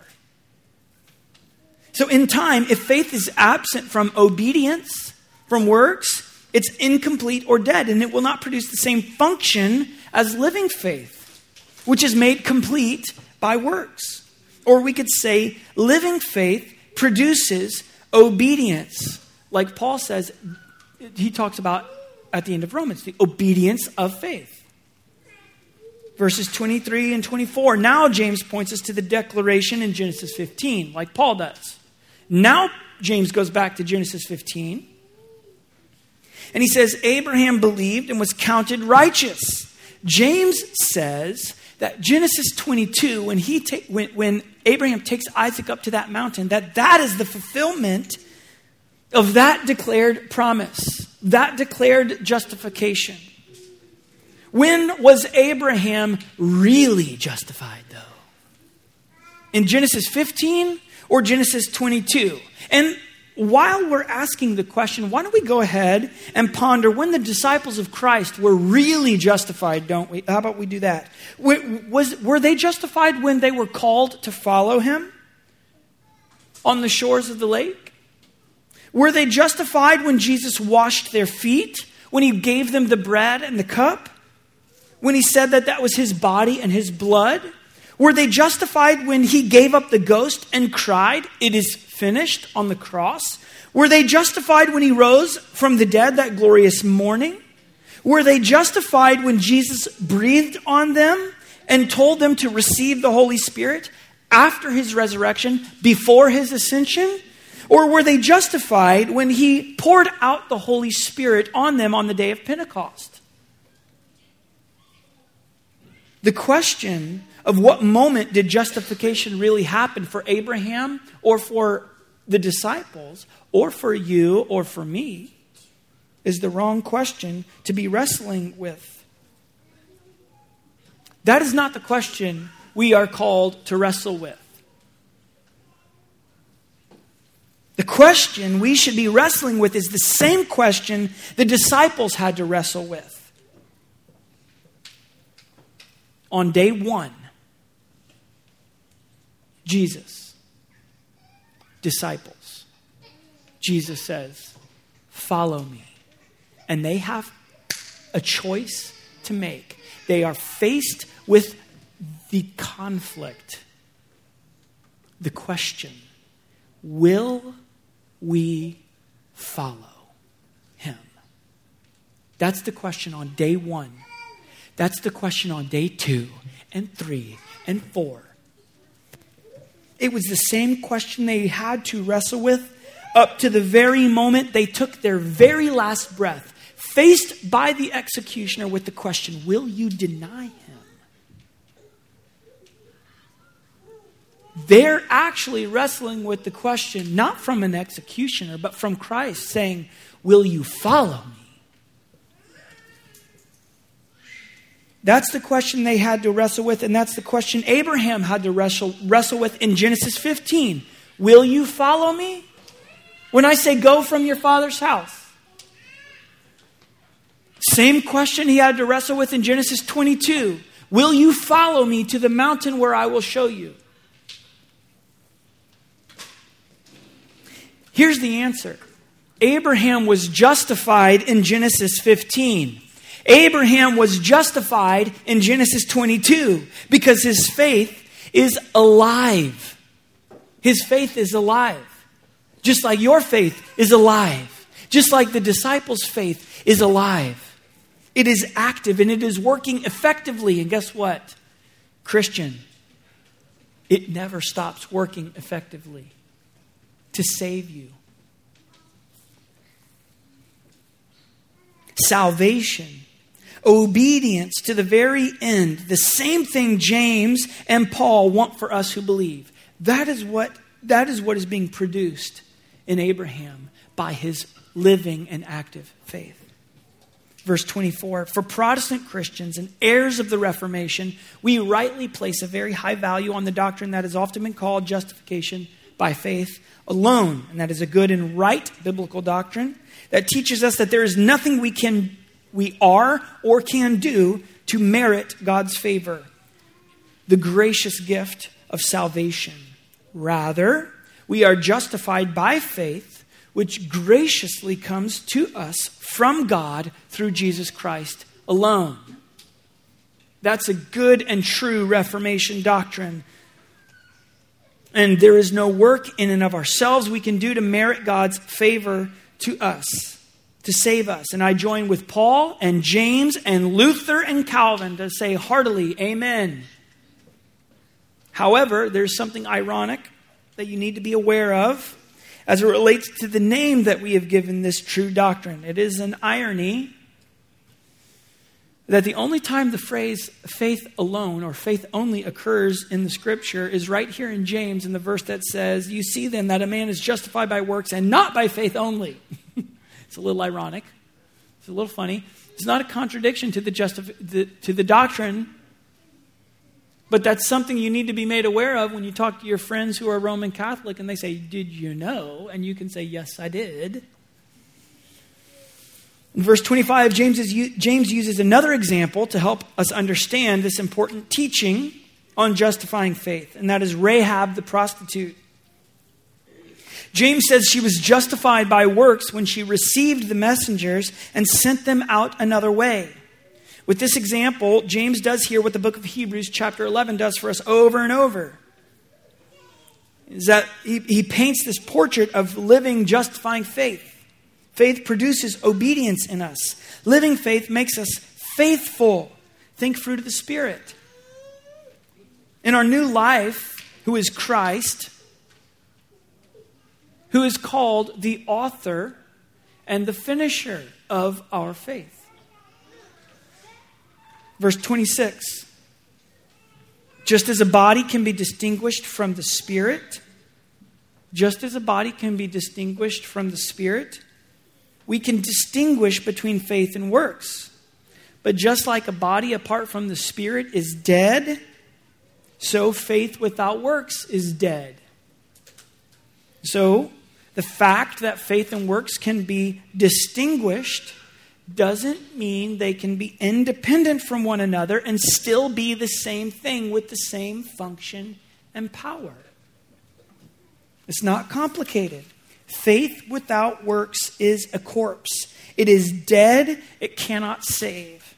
S1: So, in time, if faith is absent from obedience, from works, it's incomplete or dead, and it will not produce the same function as living faith, which is made complete by works. Or we could say, living faith produces obedience. Like Paul says, he talks about at the end of Romans, the obedience of faith. Verses 23 and 24. Now, James points us to the declaration in Genesis 15, like Paul does. Now, James goes back to Genesis 15. And he says, Abraham believed and was counted righteous. James says that Genesis 22, when, he ta- when, when Abraham takes Isaac up to that mountain, that that is the fulfillment of that declared promise, that declared justification. When was Abraham really justified, though? In Genesis 15 or Genesis 22? And while we're asking the question, why don't we go ahead and ponder when the disciples of Christ were really justified, don't we? How about we do that? Was, were they justified when they were called to follow him on the shores of the lake? Were they justified when Jesus washed their feet? When he gave them the bread and the cup? When he said that that was his body and his blood? Were they justified when he gave up the ghost and cried, It is finished on the cross? Were they justified when he rose from the dead that glorious morning? Were they justified when Jesus breathed on them and told them to receive the Holy Spirit after his resurrection, before his ascension? Or were they justified when he poured out the Holy Spirit on them on the day of Pentecost? The question of what moment did justification really happen for Abraham or for the disciples or for you or for me is the wrong question to be wrestling with. That is not the question we are called to wrestle with. The question we should be wrestling with is the same question the disciples had to wrestle with. On day one, Jesus, disciples. Jesus says, Follow me. And they have a choice to make. They are faced with the conflict, the question Will we follow him? That's the question on day one. That's the question on day two and three and four it was the same question they had to wrestle with up to the very moment they took their very last breath, faced by the executioner with the question Will you deny him? They're actually wrestling with the question not from an executioner, but from Christ, saying, Will you follow me? That's the question they had to wrestle with, and that's the question Abraham had to wrestle, wrestle with in Genesis 15. Will you follow me? When I say go from your father's house. Same question he had to wrestle with in Genesis 22. Will you follow me to the mountain where I will show you? Here's the answer Abraham was justified in Genesis 15. Abraham was justified in Genesis 22 because his faith is alive. His faith is alive. Just like your faith is alive. Just like the disciples' faith is alive. It is active and it is working effectively. And guess what? Christian, it never stops working effectively to save you. Salvation, obedience to the very end, the same thing James and Paul want for us who believe. That is what, that is, what is being produced in Abraham by his living and active faith. Verse 24 For Protestant Christians and heirs of the Reformation, we rightly place a very high value on the doctrine that has often been called justification by faith alone. And that is a good and right biblical doctrine that teaches us that there is nothing we can we are or can do to merit God's favor, the gracious gift of salvation. Rather, we are justified by faith, which graciously comes to us from God through Jesus Christ alone. That's a good and true Reformation doctrine. And there is no work in and of ourselves we can do to merit God's favor to us, to save us. And I join with Paul and James and Luther and Calvin to say heartily, Amen. However, there's something ironic that you need to be aware of as it relates to the name that we have given this true doctrine. It is an irony that the only time the phrase faith alone or faith only occurs in the scripture is right here in James in the verse that says, You see then that a man is justified by works and not by faith only. it's a little ironic. It's a little funny. It's not a contradiction to the, justif- the, to the doctrine but that's something you need to be made aware of when you talk to your friends who are Roman Catholic and they say, Did you know? And you can say, Yes, I did. In verse 25, James, is, James uses another example to help us understand this important teaching on justifying faith, and that is Rahab the prostitute. James says she was justified by works when she received the messengers and sent them out another way. With this example, James does here what the book of Hebrews, chapter 11, does for us over and over. Is that he, he paints this portrait of living, justifying faith. Faith produces obedience in us. Living faith makes us faithful. Think fruit of the Spirit. In our new life, who is Christ, who is called the author and the finisher of our faith. Verse 26 Just as a body can be distinguished from the spirit, just as a body can be distinguished from the spirit, we can distinguish between faith and works. But just like a body apart from the spirit is dead, so faith without works is dead. So, the fact that faith and works can be distinguished doesn't mean they can be independent from one another and still be the same thing with the same function and power. It's not complicated. Faith without works is a corpse, it is dead, it cannot save.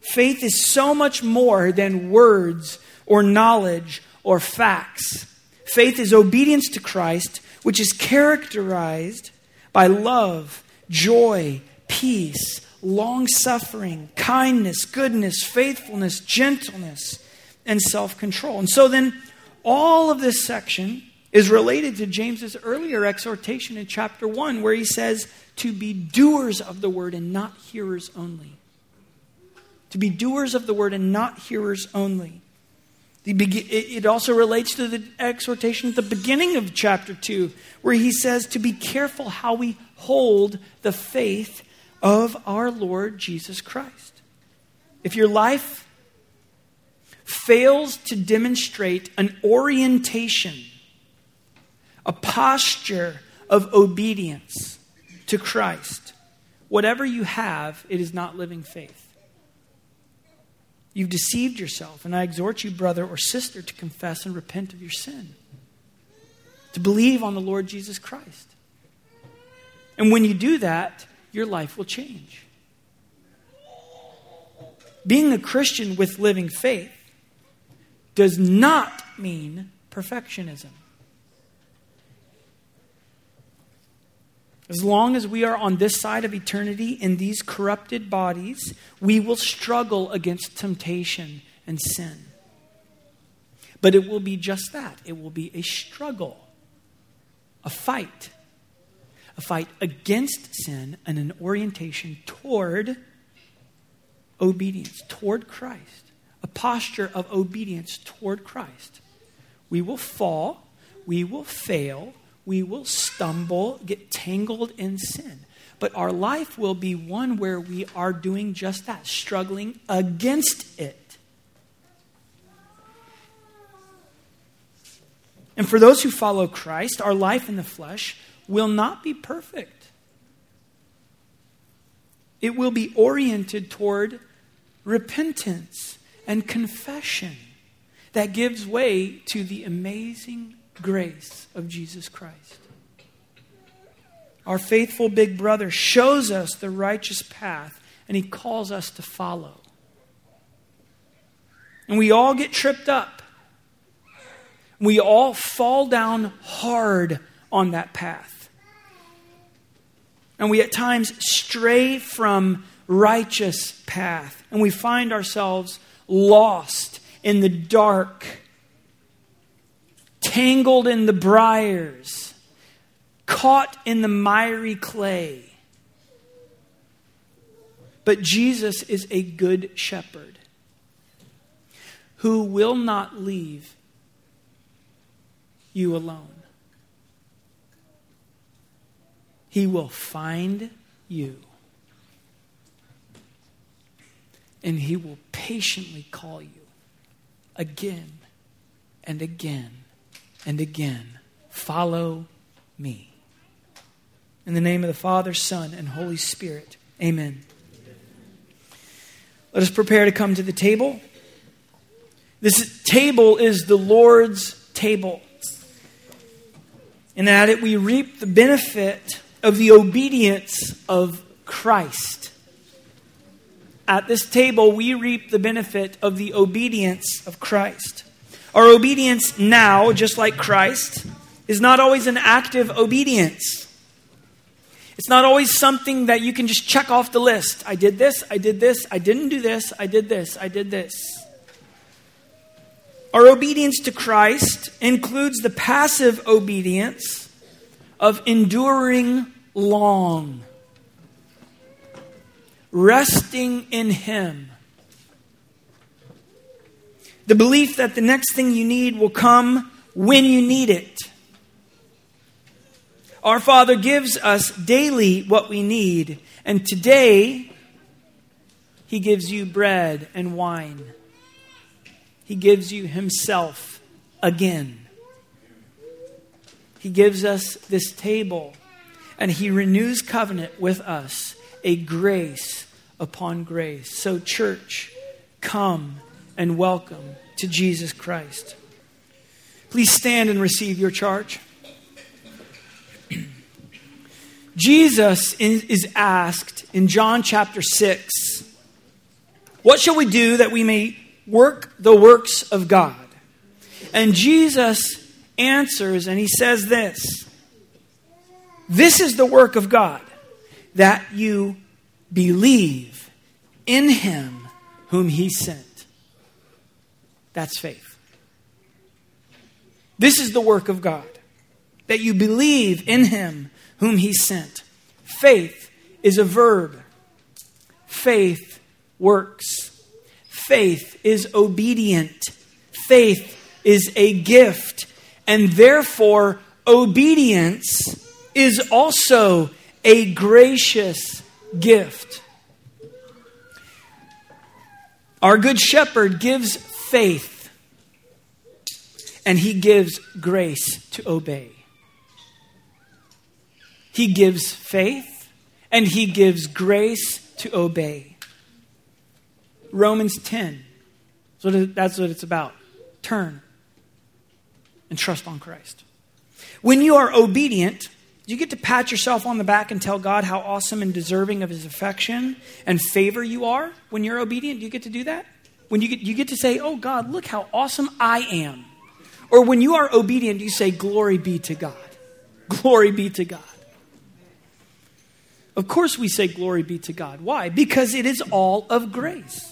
S1: Faith is so much more than words or knowledge or facts. Faith is obedience to Christ, which is characterized by love, joy, peace, long suffering, kindness, goodness, faithfulness, gentleness, and self control. And so then, all of this section is related to James's earlier exhortation in chapter 1, where he says, To be doers of the word and not hearers only. To be doers of the word and not hearers only. It also relates to the exhortation at the beginning of chapter 2, where he says to be careful how we hold the faith of our Lord Jesus Christ. If your life fails to demonstrate an orientation, a posture of obedience to Christ, whatever you have, it is not living faith. You've deceived yourself, and I exhort you, brother or sister, to confess and repent of your sin, to believe on the Lord Jesus Christ. And when you do that, your life will change. Being a Christian with living faith does not mean perfectionism. As long as we are on this side of eternity in these corrupted bodies, we will struggle against temptation and sin. But it will be just that it will be a struggle, a fight, a fight against sin, and an orientation toward obedience, toward Christ, a posture of obedience toward Christ. We will fall, we will fail, we will stumble, get tangled in sin. But our life will be one where we are doing just that, struggling against it. And for those who follow Christ, our life in the flesh will not be perfect. It will be oriented toward repentance and confession that gives way to the amazing grace of Jesus Christ. Our faithful big brother shows us the righteous path and he calls us to follow. And we all get tripped up. We all fall down hard on that path. And we at times stray from righteous path and we find ourselves lost in the dark tangled in the briars, caught in the miry clay. But Jesus is a good shepherd who will not leave you alone. He will find you. And he will patiently call you again and again and again follow me. In the name of the Father, Son, and Holy Spirit, amen. Let us prepare to come to the table. This table is the Lord's table. And at it we reap the benefit of the obedience of Christ. At this table we reap the benefit of the obedience of Christ. Our obedience now, just like Christ, is not always an active obedience. It's not always something that you can just check off the list. I did this, I did this, I didn't do this, I did this, I did this. Our obedience to Christ includes the passive obedience of enduring long, resting in Him the belief that the next thing you need will come when you need it. Our Father gives us daily what we need, and today He gives you bread and wine. He gives you Himself again. He gives us this table, and He renews covenant with us, a grace upon grace. So, church, come and welcome to Jesus Christ. Please stand and receive your charge. Jesus is asked in John chapter 6, What shall we do that we may work the works of God? And Jesus answers and he says this This is the work of God, that you believe in him whom he sent. That's faith. This is the work of God, that you believe in him whom he sent. Faith is a verb, faith works. Faith is obedient. Faith is a gift. And therefore, obedience is also a gracious gift. Our Good Shepherd gives faith, and He gives grace to obey. He gives faith, and He gives grace to obey. Romans 10. So that's what it's about. Turn and trust on Christ. When you are obedient, you get to pat yourself on the back and tell God how awesome and deserving of his affection and favor you are when you're obedient? Do you get to do that? When you get, you get to say, Oh God, look how awesome I am. Or when you are obedient, you say, Glory be to God. Glory be to God. Of course, we say glory be to God. Why? Because it is all of grace.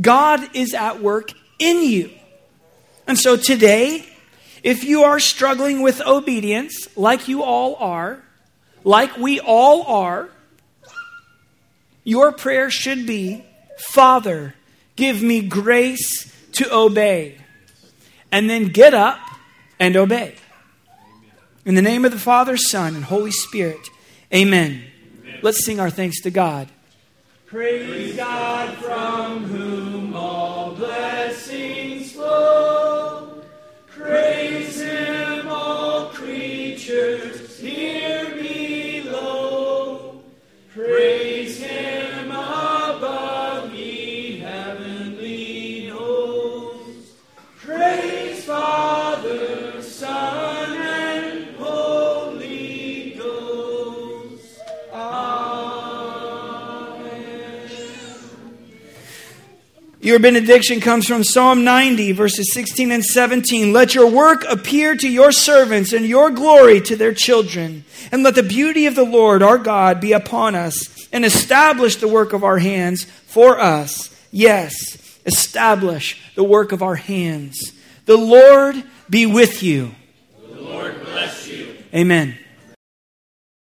S1: God is at work in you. And so today, if you are struggling with obedience, like you all are, like we all are, your prayer should be Father, give me grace to obey. And then get up and obey. In the name of the Father, Son, and Holy Spirit, amen. amen. Let's sing our thanks to God.
S2: Praise God from whom all blessings flow. Praise Him, all creatures here below. Praise
S1: Your benediction comes from Psalm 90, verses 16 and 17. Let your work appear to your servants and your glory to their children. And let the beauty of the Lord our God be upon us and establish the work of our hands for us. Yes, establish the work of our hands. The Lord be with you.
S2: The Lord bless you.
S1: Amen.